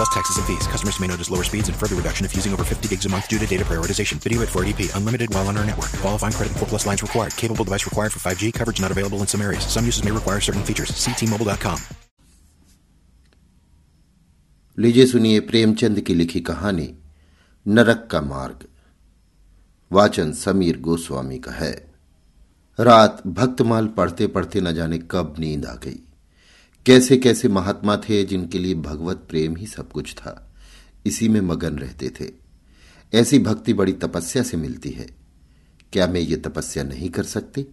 Plus taxes and fees. Customers may notice lower speeds and further reduction if using over 50 gigs a month due to data prioritization. Video at 480p. Unlimited while on our network. Qualifying credit 4 plus lines required. Capable device required for 5G. Coverage not available in some areas. Some uses may require certain features. See T-Mobile.com. लीजिए सुनिए प्रेमचंद की लिखी कहानी नरक का मार्ग वाचन समीर गोस्वामी का है रात भक्तमाल पढ़ते पढ़ते न जाने कब नींद आ गई कैसे कैसे महात्मा थे जिनके लिए भगवत प्रेम ही सब कुछ था। इसी में मगन रहते थे। ऐसी भक्ति बड़ी तपस्या से मिलती है। क्या मैं ये तपस्या नहीं कर सकती?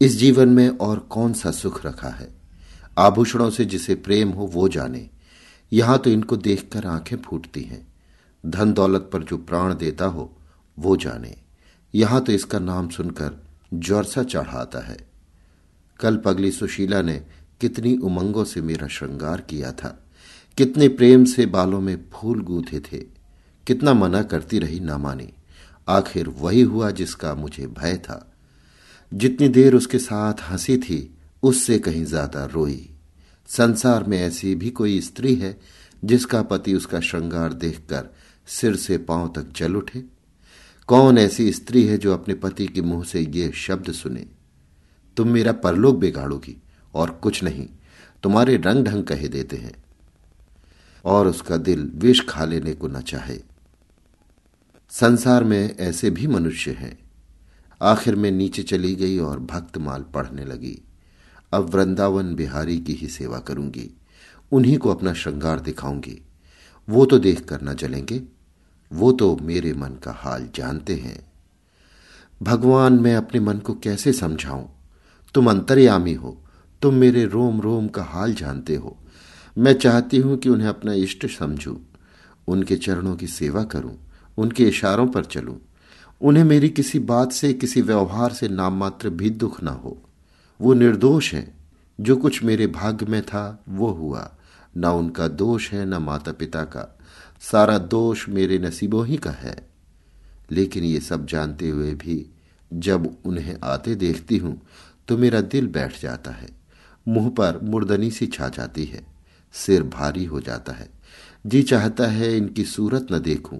इस जीवन में और कौन सा सुख रखा है? आभूषणों से जिसे प्रेम हो वो जाने। यहाँ तो इनको देखकर आँखें फूटती हैं। धन दौलत पर जो प्राण देता हो, वो जाने। यहाँ तो इसका नाम सुनकर ज्वरसा चढ़ाता है। कल पगली सुशीला ने कितनी उमंगों से मेरा श्रृंगार किया था। कितने प्रेम से बालों में फूल गूंथे थे। कितना मना करती रही ना मानी आखिर वही हुआ जिसका मुझे भय था। जितनी देर उसके साथ हँसी थी, उससे कहीं ज़्यादा रोई। संसार में ऐसी भी कोई स्त्री है, जिसका पति उसका श्रृंगार देखकर सिर से पाँव तक जल उठे? कौन ऐसी स्त्री है जो अपने पति के मुँह से ये शब्द सुने? तुम मेरा परलोक बिगाड़ोगी। और कुछ नहीं, तुम्हारे रंग ढंग कहे देते हैं। और उसका दिल विष खा लेने को न चाहे। संसार में ऐसे भी मनुष्य हैं। आखिर में नीचे चली गई और भक्तमाल पढ़ने लगी। अब वृंदावन बिहारी की ही सेवा करूँगी। उन्हीं को अपना श्रृंगार दिखाऊँगी। वो तो देख कर न जलेंगे। वो तो मेरे मन का हाल जानते हैं। भगवान, मैं अपने मन को कैसे समझाऊं? तुम अंतर्यामी हो। तुम मेरे रोम रोम का हाल जानते हो। मैं चाहती हूँ कि उन्हें अपना इष्ट समझूं, उनके चरणों की सेवा करूँ, उनके इशारों पर चलूँ। उन्हें मेरी किसी बात से, किसी व्यवहार से नाम मात्र भी दुख ना हो। वो निर्दोष है, जो कुछ मेरे भाग्य में था, वो हुआ। ना उनका दोष है, ना माता पिता का। सारा दोष मेरे नसीबों ही का है। लेकिन ये सब जानते हुए भी जब उन्हें आते देखती हूँ तो मेरा दिल बैठ जाता है। मुँह पर मुर्दनी सी छा जाती है। सिर भारी हो जाता है। जी चाहता है इनकी सूरत न देखूँ।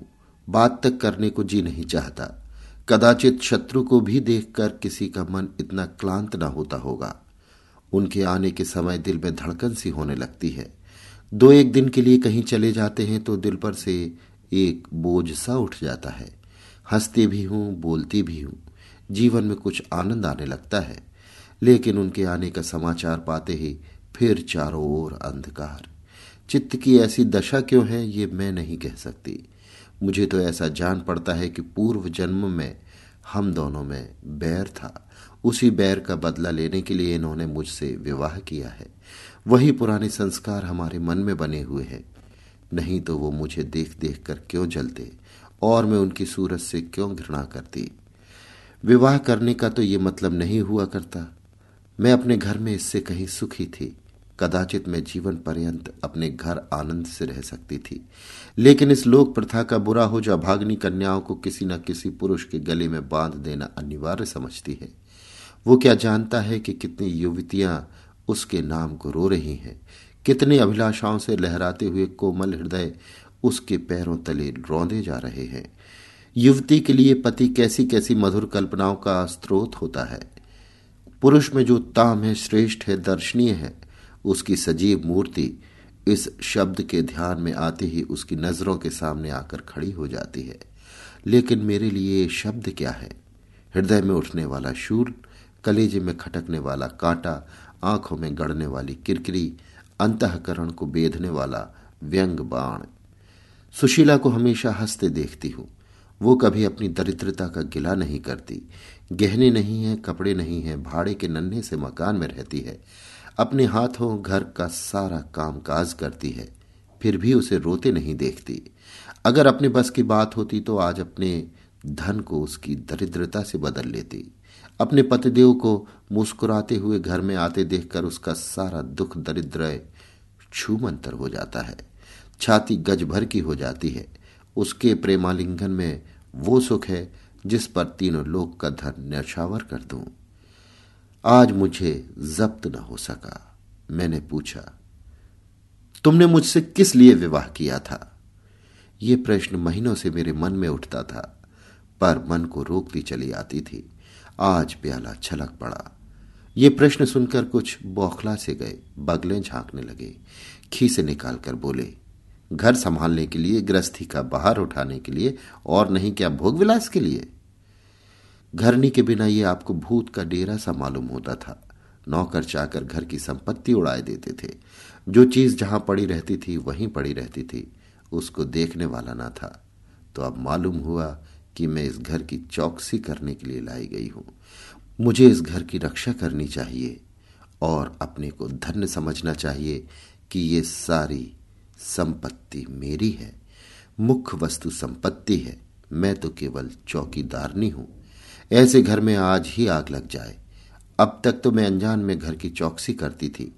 बात तक करने को जी नहीं चाहता। कदाचित शत्रु को भी देखकर किसी का मन इतना क्लांत न होता होगा। उनके आने के समय दिल में धड़कन सी होने लगती है। दो एक दिन के लिए कहीं चले जाते हैं तो दिल पर से एक बोझ सा उठ जाता है। हंसती भी हूँ, बोलती भी हूँ। जीवन में कुछ आनंद आने लगता है। लेकिन उनके आने का समाचार पाते ही फिर चारों ओर अंधकार। चित्त की ऐसी दशा क्यों है, ये मैं नहीं कह सकती। मुझे तो ऐसा जान पड़ता है कि पूर्व जन्म में हम दोनों में बैर था। उसी बैर का बदला लेने के लिए इन्होंने मुझसे विवाह किया है। वही पुराने संस्कार हमारे मन में बने हुए हैं। नहीं तो वो मुझे देख देख कर क्यों जलते, और मैं उनकी सूरत से क्यों घृणा करती? विवाह करने का तो ये मतलब नहीं हुआ करता। मैं अपने घर में इससे कहीं सुखी थी। कदाचित मैं जीवन पर्यंत अपने घर आनंद से रह सकती थी। लेकिन इस लोक प्रथा का बुरा हो जो अभाग्नि कन्याओं को किसी न किसी पुरुष के गले में बाँध देना अनिवार्य समझती है। वो क्या जानता है कि कितनी युवतियाँ उसके नाम को रो रही हैं? कितनी अभिलाषाओं से लहराते हुए कोमल हृदय उसके पैरों तले रौंदे जा रहे हैं? युवती के लिए पति कैसी कैसी मधुर कल्पनाओं का स्रोत होता है। पुरुष में जो ताम है, श्रेष्ठ है, दर्शनीय है, उसकी सजीव मूर्ति इस शब्द के ध्यान में आते ही उसकी नज़रों के सामने आकर खड़ी हो जाती है। लेकिन मेरे लिए शब्द क्या है? हृदय में उठने वाला शूल कलेजे में खटकने वाला कांटा, आँखों में गड़ने वाली किरकिरी, अंतकरण को बेधने वाला व्यंग बाण। सुशीला को हमेशा हँसते देखती हूँ। वो कभी अपनी दरिद्रता का गिला नहीं करती। गहने नहीं है, कपड़े नहीं है, भाड़े के नन्हे से मकान में रहती है। अपने हाथों घर का सारा काम काज करती है, फिर भी उसे रोते नहीं देखती। अगर अपने बस की बात होती तो आज अपने धन को उसकी दरिद्रता से बदल लेती। अपने पतिदेव को मुस्कुराते हुए घर में आते देखकर उसका सारा दुख, दरिद्र, छूमंतर हो जाता है। छाती गज भर की हो जाती है। उसके प्रेमालिंगन में वो सुख है जिस पर तीनों लोग का धन न्यौछावर कर दूँ। आज मुझे जब्त न हो सका। मैंने पूछा, तुमने मुझसे किस लिए विवाह किया था? ये प्रश्न महीनों से मेरे मन में उठता था, पर मन को रोकती चली आती थी। आज प्याला छलक पड़ा। ये प्रश्न सुनकर कुछ बौखला से गए, बगलें झांकने लगे। खी से निकालकर बोले, घर संभालने के लिए, गृहस्थी का बाहर उठाने के लिए, और नहीं क्या भोग विलास के लिए? घरनी के बिना ये आपको भूत का डेरा सा मालूम होता था। नौकर चाकर घर की संपत्ति उड़ाए देते थे। जो चीज़ जहाँ पड़ी रहती थी, वहीं पड़ी रहती थी। उसको देखने वाला ना था। तो अब मालूम हुआ कि मैं इस घर की चौकसी करने के लिए लाई गई हूँ। मुझे इस घर की रक्षा करनी चाहिए और अपने को धन्य समझना चाहिए कि ये सारी संपत्ति मेरी है। मुख्य वस्तु संपत्ति है। मैं तो केवल चौकीदारनी हूँ। ऐसे घर में आज ही आग लग जाए। अब तक तो मैं अनजान में घर की चौकसी करती थी।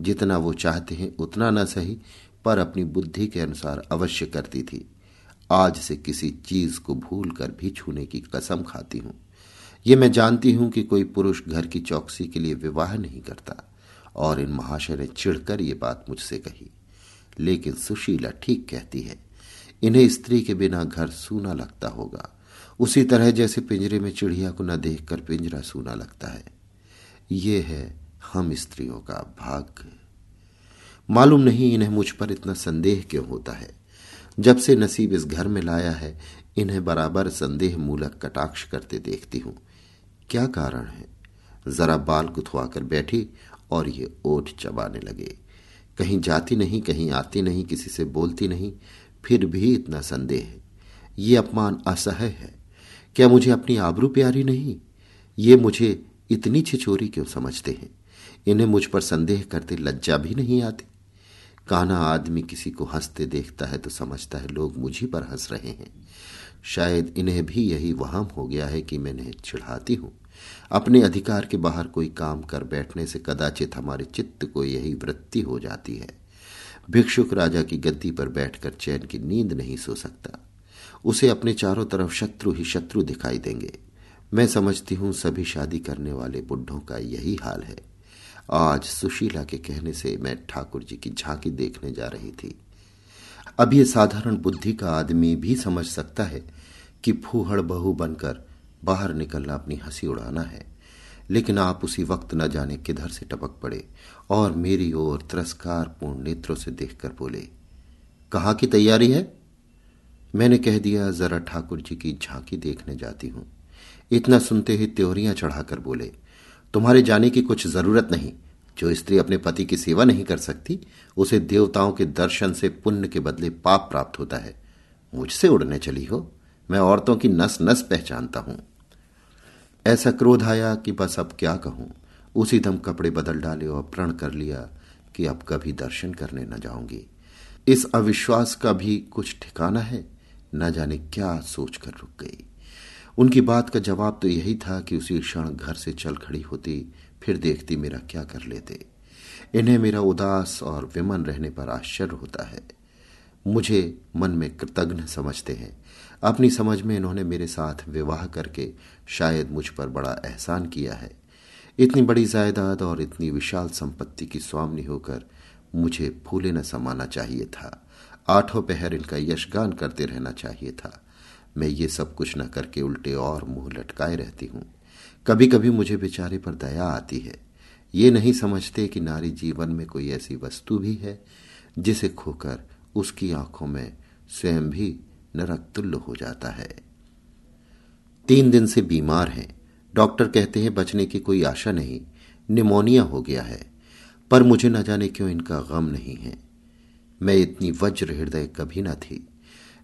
जितना वो चाहते हैं, उतना न सही, पर अपनी बुद्धि के अनुसार अवश्य करती थी। आज से किसी चीज़ को भूल कर भी छूने की कसम खाती हूँ। ये मैं जानती हूँ कि कोई पुरुष घर की चौकसी के लिए विवाह नहीं करता, और इन महाशय ने चिढ़कर ये बात मुझसे कही। लेकिन सुशीला ठीक कहती है, इन्हें स्त्री के बिना घर सूना लगता होगा। उसी तरह जैसे पिंजरे में चिड़िया को न देखकर पिंजरा सूना लगता है। ये है हम स्त्रियों का भाग्य। मालूम नहीं इन्हें मुझ पर इतना संदेह क्यों होता है। जब से नसीब इस घर में लाया है, इन्हें बराबर संदेह मूलक कटाक्ष करते देखती हूँ। क्या कारण है? जरा बाल कुथवा कर बैठी और ये ओठ चबाने लगे। कहीं जाती नहीं, कहीं आती नहीं, किसी से बोलती नहीं, फिर भी इतना संदेह। ये अपमान असह्य है। क्या मुझे अपनी आबरू प्यारी नहीं? ये मुझे इतनी छिचोरी क्यों समझते हैं? इन्हें मुझ पर संदेह करते लज्जा भी नहीं आती। काना आदमी किसी को हँसते देखता है तो समझता है लोग मुझी पर हंस रहे हैं। शायद इन्हें भी यही वहम हो गया है कि मैं इन्हें चिढ़ाती हूँ। अपने अधिकार के बाहर कोई काम कर बैठने से कदाचित हमारे चित्त को यही वृत्ति हो जाती है। भिक्षुक राजा की गद्दी पर बैठकर चैन की नींद नहीं सो सकता। उसे अपने चारों तरफ़ शत्रु ही शत्रु दिखाई देंगे। मैं समझती हूँ सभी शादी करने वाले बुढ़ों का यही हाल है। आज सुशीला के कहने से मैं ठाकुर जी की झांकी देखने जा रही थी। अब ये साधारण बुद्धि का आदमी भी समझ सकता है कि फूहड़ बहू बनकर बाहर निकलना अपनी हँसी उड़ाना है। लेकिन आप उसी वक्त न जाने किधर से टपक पड़े और मेरी ओर तिरस्कार पूर्ण नेत्रों से देखकर बोले, कहा की तैयारी है? मैंने कह दिया, जरा ठाकुर जी की झांकी देखने जाती हूँ। इतना सुनते ही त्योरियाँ चढ़ाकर बोले, तुम्हारे जाने की कुछ ज़रूरत नहीं। जो स्त्री अपने पति की सेवा नहीं कर सकती, उसे देवताओं के दर्शन से पुण्य के बदले पाप प्राप्त होता है। मुझसे उड़ने चली हो। मैं औरतों की नस नस पहचानता हूँ। ऐसा क्रोध आया कि बस अब क्या कहूँ। उसी दम कपड़े बदल डाले और प्रण कर लिया कि अब कभी दर्शन करने न जाऊँगी। इस अविश्वास का भी कुछ ठिकाना है? न जाने क्या सोचकर रुक गई। उनकी बात का जवाब तो यही था कि उसी क्षण घर से चल खड़ी होती, फिर देखती मेरा क्या कर लेते। इन्हें मेरा उदास और विमन रहने पर आश्चर्य होता है। मुझे मन में कृतज्ञ समझते हैं। अपनी समझ में इन्होंने मेरे साथ विवाह करके शायद मुझ पर बड़ा एहसान किया है। इतनी बड़ी जायदाद और इतनी विशाल संपत्ति की स्वामी होकर मुझे फूले न समाना चाहिए था। आठों पहर इनका यशगान करते रहना चाहिए था। मैं ये सब कुछ न करके उल्टे और मुँह लटकाए रहती हूँ। कभी कभी मुझे बेचारे पर दया आती है। ये नहीं समझते कि नारी जीवन में कोई ऐसी वस्तु भी है, जिसे खोकर उसकी आँखों में स्वयं भी नरक तुल्य हो जाता है। तीन दिन से बीमार हैं। डॉक्टर कहते हैं, बचने की कोई आशा नहीं, निमोनिया हो गया है। पर मुझे न जाने क्यों इनका गम नहीं है। मैं इतनी वज्र हृदय कभी न थी।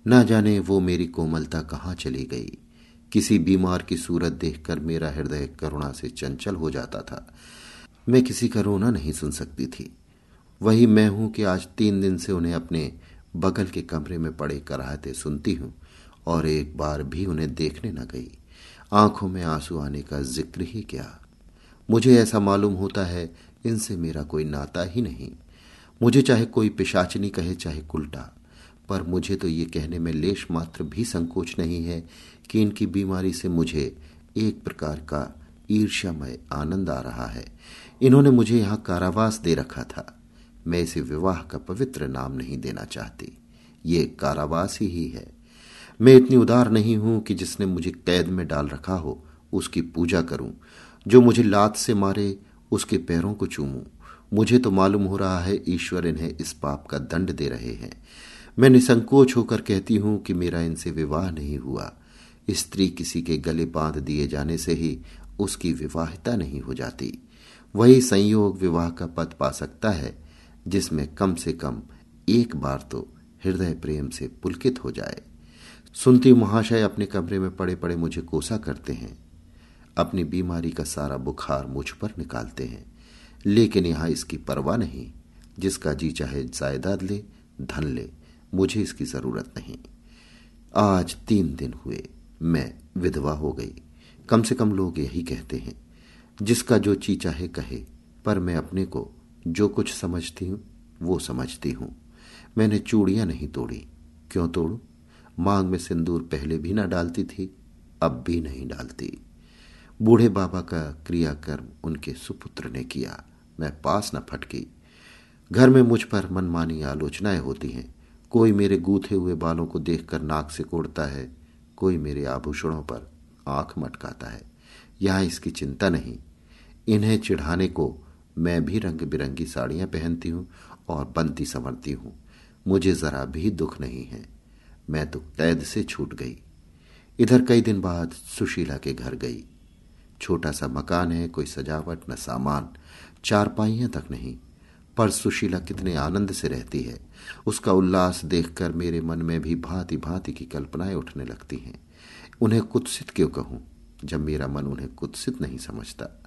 न जाने वो मेरी कोमलता कहाँ चली गई। किसी बीमार की सूरत देखकर मेरा हृदय करुणा से चंचल हो जाता था। मैं किसी का रोना नहीं सुन सकती थी। वही मैं हूँ कि आज तीन दिन से उन्हें अपने बगल के कमरे में पड़े कराहते सुनती हूँ और एक बार भी उन्हें देखने न गई। आँखों में आँसू आने का ज़िक्र ही क्या। मुझे ऐसा मालूम होता है, इनसे मेरा कोई नाता ही नहीं। मुझे चाहे कोई पिशाचनी कहे, चाहे कुल्टा। पर मुझे तो ये कहने में लेश मात्र भी संकोच नहीं है कि इनकी बीमारी से मुझे एक प्रकार का ईर्ष्यामय आनंद आ रहा है। इन्होंने मुझे यहाँ कारावास दे रखा था। मैं इसे विवाह का पवित्र नाम नहीं देना चाहती। ये कारावास ही है मैं इतनी उदार नहीं हूँ कि जिसने मुझे कैद में डाल रखा हो, उसकी पूजा करूँ। जो मुझे लात से मारे, उसके पैरों को चूमूं। मुझे तो मालूम हो रहा है ईश्वर इन्हें इस पाप का दंड दे रहे हैं। मैं निसंकोच होकर कहती हूँ कि मेरा इनसे विवाह नहीं हुआ। स्त्री किसी के गले बाँध दिए जाने से ही उसकी विवाहिता नहीं हो जाती। वही संयोग विवाह का पद पा सकता है, जिसमें कम से कम एक बार तो हृदय प्रेम से पुलकित हो जाए। सुनती महाशय अपने कमरे में पड़े पड़े मुझे कोसा करते हैं। अपनी बीमारी का सारा बुखार मुझ पर निकालते हैं। लेकिन यहाँ इसकी परवाह नहीं। जिसका जी चाहे जायदाद ले, धन ले, मुझे इसकी ज़रूरत नहीं। आज तीन दिन हुए, मैं विधवा हो गई। कम से कम लोग यही कहते हैं, जिसका जो ची चाहे कहे, पर मैं अपने को जो कुछ समझती हूँ, वो समझती हूँ। मैंने चूड़ियाँ नहीं तोड़ी। क्यों तोड़ू? मांग में सिंदूर पहले भी ना डालती थी, अब भी नहीं डालती। बूढ़े बाबा का क्रियाकर्म उनके सुपुत्र ने किया। मैं पास न फटकी घर में मुझ पर मनमानी आलोचनाएँ होती हैं। कोई मेरे गूथे हुए बालों को देखकर नाक से कोड़ता है, कोई मेरे आभूषणों पर आँख मटकाता है। यहाँ इसकी चिंता नहीं। इन्हें चिढ़ाने को मैं भी रंग बिरंगी साड़ियाँ पहनती हूँ और बनती संवरती हूँ। मुझे जरा भी दुख नहीं है। मैं तो कैद से छूट गई। इधर कई दिन बाद सुशीला के घर गई। छोटा सा मकान है, कोई सजावट, न सामान। चारपाइयाँ तक नहीं, पर सुशीला कितने आनंद से रहती है। उसका उल्लास देखकर मेरे मन में भी भांति भांति की कल्पनाएँ उठने लगती हैं। उन्हें कुत्सित क्यों कहूँ, जब मेरा मन उन्हें कुत्सित नहीं समझता?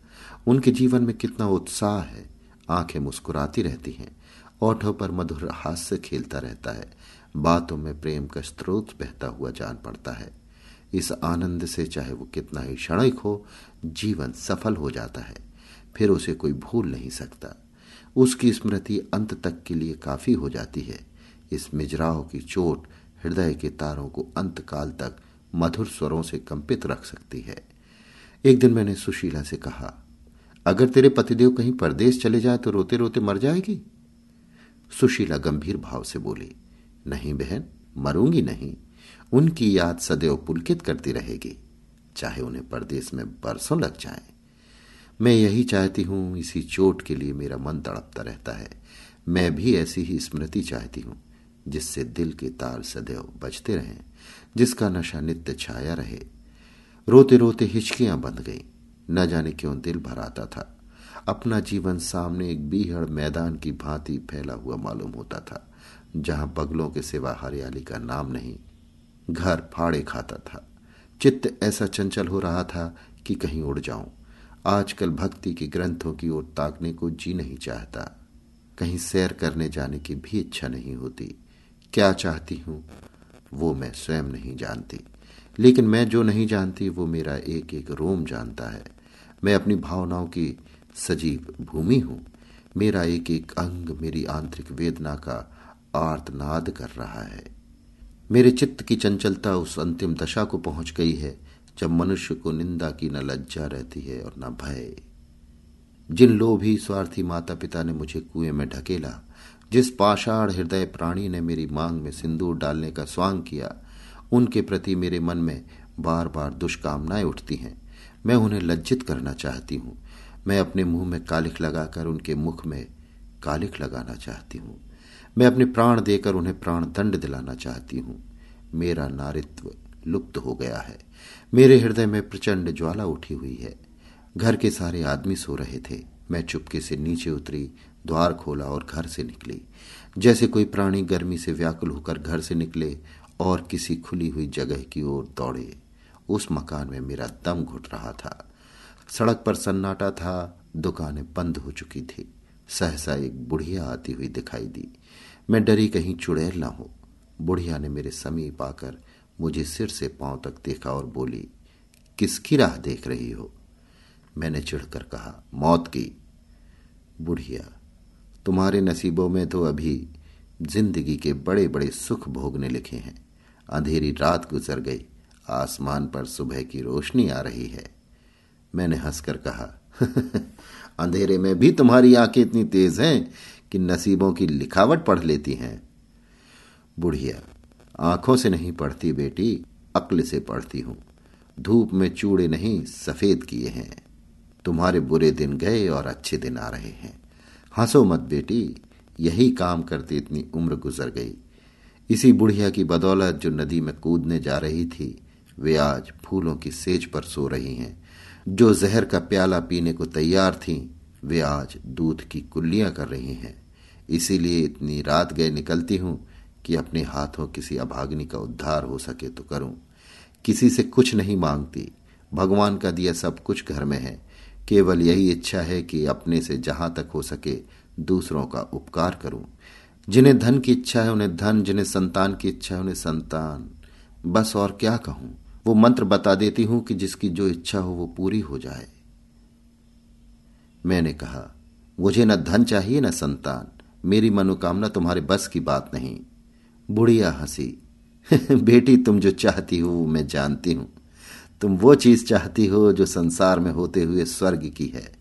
उनके जीवन में कितना उत्साह है। आँखें मुस्कुराती रहती हैं, ओठों पर मधुर हास्य खेलता रहता है। बातों में प्रेम का स्रोत बहता हुआ जान पड़ता है। इस आनंद से चाहे वो कितना ही क्षणिक हो, जीवन सफल हो जाता है। फिर उसे कोई भूल नहीं सकता। उसकी स्मृति अंत तक के लिए काफ़ी हो जाती है। इस मिजराह की चोट हृदय के तारों को अंतकाल तक मधुर स्वरों से कंपित रख सकती है। एक दिन मैंने सुशीला से कहा, अगर तेरे पतिदेव कहीं परदेश चले जाए तो रोते रोते मर जाएगी? सुशीला गंभीर भाव से बोली, नहीं बहन, मरूँगी नहीं। उनकी याद सदैव पुलकित करती रहेगी। चाहे उन्हें परदेश में बरसों लग जाए। मैं यही चाहती हूँ, इसी चोट के लिए मेरा मन तड़पता रहता है। मैं भी ऐसी ही स्मृति चाहती हूँ, जिससे दिल के तार सदैव बजते रहें, जिसका नशा नित्य छाया रहे। रोते रोते हिचकियाँ बंध गई। न जाने क्यों दिल भर आता था। अपना जीवन सामने एक बीहड़ मैदान की भांति फैला हुआ मालूम होता था, जहाँ बगलों के सिवा हरियाली का नाम नहीं, घर फाड़े खाता था। चित्त ऐसा चंचल हो रहा था कि कहीं उड़ जाऊँ। आजकल भक्ति के ग्रंथों की ओर ताकने को जी नहीं चाहता। कहीं सैर करने जाने की भी इच्छा नहीं होती। क्या चाहती हूँ? वो मैं स्वयं नहीं जानती। लेकिन मैं जो नहीं जानती, वो मेरा एक एक रोम जानता है। मैं अपनी भावनाओं की सजीव भूमि हूँ। मेरा एक एक अंग मेरी आंतरिक वेदना का आर्तनाद कर रहा है। मेरे चित्त की चंचलता उस अंतिम दशा को पहुँच गई है। जब मनुष्य को निंदा की न लज्जा रहती है और न भय। जिन लोभी स्वार्थी माता पिता ने मुझे कुएँ में ढकेला, जिस पाषाण हृदय प्राणी ने मेरी मांग में सिंदूर डालने का स्वांग किया, उनके प्रति मेरे मन में बार बार दुष्कामनाएँ उठती हैं। मैं उन्हें लज्जित करना चाहती हूँ। मैं अपने मुँह में कालिख लगाकर उनके मुख में कालिख लगाना चाहती हूँ। मैं अपने प्राण देकर उन्हें प्राण दंड दिलाना चाहती हूँ। मेरा नारित्व लुप्त हो गया है। मेरे हृदय में प्रचंड ज्वाला उठी हुई है। घर के सारे आदमी सो रहे थे। मैं चुपके से नीचे उतरी, द्वार खोला और घर से निकली। जैसे कोई प्राणी गर्मी से व्याकुल होकर घर से निकले और किसी खुली हुई जगह की ओर दौड़े। उस मकान में मेरा दम घुट रहा था। सड़क पर सन्नाटा था, दुकानें बंद हो चुकी थी। सहसा एक बुढ़िया आती हुई दिखाई दी। मैं डरी कहीं चुड़ैल ना हो। बुढ़िया ने मेरे समीप आकर मुझे सिर से पाँव तक देखा और बोली, किसकी राह देख रही हो? मैंने चिढ़कर कहा, मौत की। बुढ़िया, तुम्हारे नसीबों में तो अभी ज़िंदगी के बड़े बड़े सुख भोगने लिखे हैं। अंधेरी रात गुजर गई, आसमान पर सुबह की रोशनी आ रही है। मैंने हंसकर कहा, अंधेरे में भी तुम्हारी आँखें इतनी तेज हैं कि नसीबों की लिखावट पढ़ लेती हैं। बुढ़िया आँखों से नहीं पढ़ती बेटी, अक्ल से पढ़ती हूँ। धूप में चूड़े नहीं, सफ़ेद किए हैं। तुम्हारे बुरे दिन गए और अच्छे दिन आ रहे हैं। हंसो मत बेटी, यही काम करते इतनी उम्र गुजर गई। इसी बुढ़िया की बदौलत जो नदी में कूदने जा रही थी, वे आज फूलों की सेज पर सो रही हैं। जो जहर का प्याला पीने को तैयार थीं, वे आज दूध की कुल्लियाँ कर रही हैं। इसीलिए इतनी रात गए निकलती हूँ कि अपने हाथों किसी अभाग्नि का उद्धार हो सके तो करूँ। किसी से कुछ नहीं मांगती। भगवान का दिया सब कुछ घर में है। केवल यही इच्छा है कि अपने से जहाँ तक हो सके दूसरों का उपकार करूँ। जिन्हें धन की इच्छा है, उन्हें धन, जिन्हें संतान की इच्छा है, उन्हें संतान। बस और क्या कहूँ? वो मंत्र बता देती हूँ कि जिसकी जो इच्छा हो वो पूरी हो जाए। मैंने कहा, मुझे न धन चाहिए, न संतान। मेरी मनोकामना तुम्हारे बस की बात नहीं। बुढ़िया हँसी। बेटी, तुम जो चाहती हो, वो मैं जानती हूँ। तुम वो चीज़ चाहती हो, जो संसार में होते हुए स्वर्ग की है,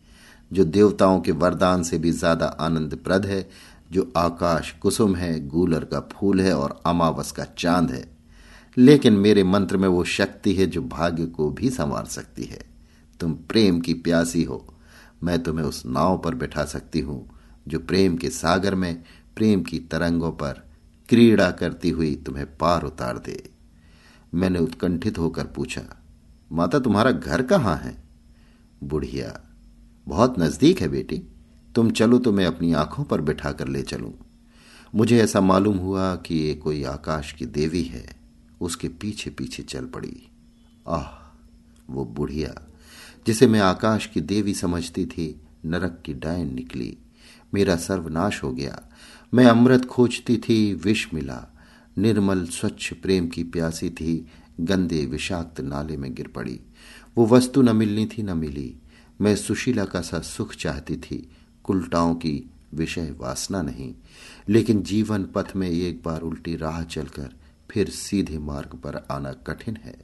जो देवताओं के वरदान से भी ज़्यादा आनंदप्रद है, जो आकाश कुसुम है, गूलर का फूल है और अमावस का चाँद है। लेकिन मेरे मंत्र में वो शक्ति है, जो भाग्य को भी संवार सकती है। तुम प्रेम की प्यासी हो। मैं तुम्हें उस नाव पर बैठा सकती हूँ, जो प्रेम के सागर में, प्रेम की तरंगों पर क्रीड़ा करती हुई तुम्हें पार उतार दे। मैंने उत्कंठित होकर पूछा, माता, तुम्हारा घर कहाँ है? बुढ़िया, बहुत नज़दीक है बेटी। तुम चलो तो मैं अपनी आँखों पर बिठा कर ले चलूँ। मुझे ऐसा मालूम हुआ कि ये कोई आकाश की देवी है। उसके पीछे पीछे चल पड़ी। आह, वो बुढ़िया, जिसे मैं आकाश की देवी समझती थी, नरक की डायन निकली। मेरा सर्वनाश हो गया। मैं अमृत खोजती थी, विष मिला। निर्मल स्वच्छ प्रेम की प्यासी थी, गंदे विषाक्त नाले में गिर पड़ी। वो वस्तु न मिलनी थी, न मिली। मैं सुशीला का सा सुख चाहती थी, कुलटाओं की विषय वासना नहीं। लेकिन जीवन पथ में एक बार उल्टी राह चलकर फिर सीधे मार्ग पर आना कठिन है।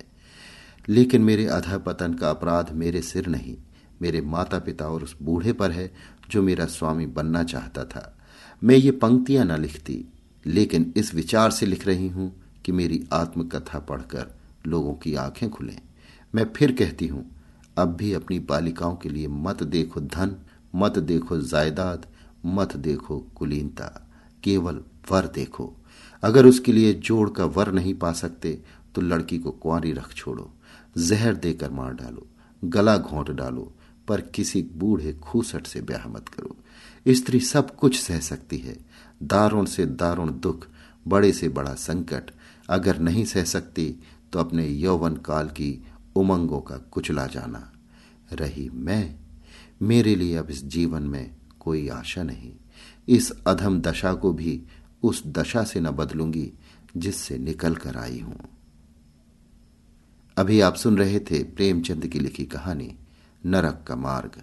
लेकिन मेरे अधपतन का अपराध मेरे सिर नहीं। मेरे माता पिता और उस बूढ़े पर है, जो मेरा स्वामी बनना चाहता था। मैं ये पंक्तियाँ न लिखती, लेकिन इस विचार से लिख रही हूँ कि मेरी आत्मकथा पढ़कर लोगों की आँखें खुलें। मैं फिर कहती हूँ, अब भी अपनी बालिकाओं के लिए मत देखो धन, मत देखो जायदाद, मत देखो कुलीनता, केवल वर देखो। अगर उसके लिए जोड़ का वर नहीं पा सकते तो लड़की को कुंवारी रख छोड़ो, जहर देकर मार डालो, गला घोंट डालो, पर किसी बूढ़े खूसट से ब्याह मत करो। स्त्री सब कुछ सह सकती है। दारुण से दारुण दुख, बड़े से बड़ा संकट। अगर नहीं सह सकती तो अपने यौवन काल की उमंगों का कुचला जाना। रही मैं, मेरे लिए अब इस जीवन में कोई आशा नहीं। इस अधम दशा को भी उस दशा से न बदलूँगी, जिससे निकल कर आई हूँ। अभी आप सुन रहे थे प्रेमचंद की लिखी कहानी, नरक का मार्ग।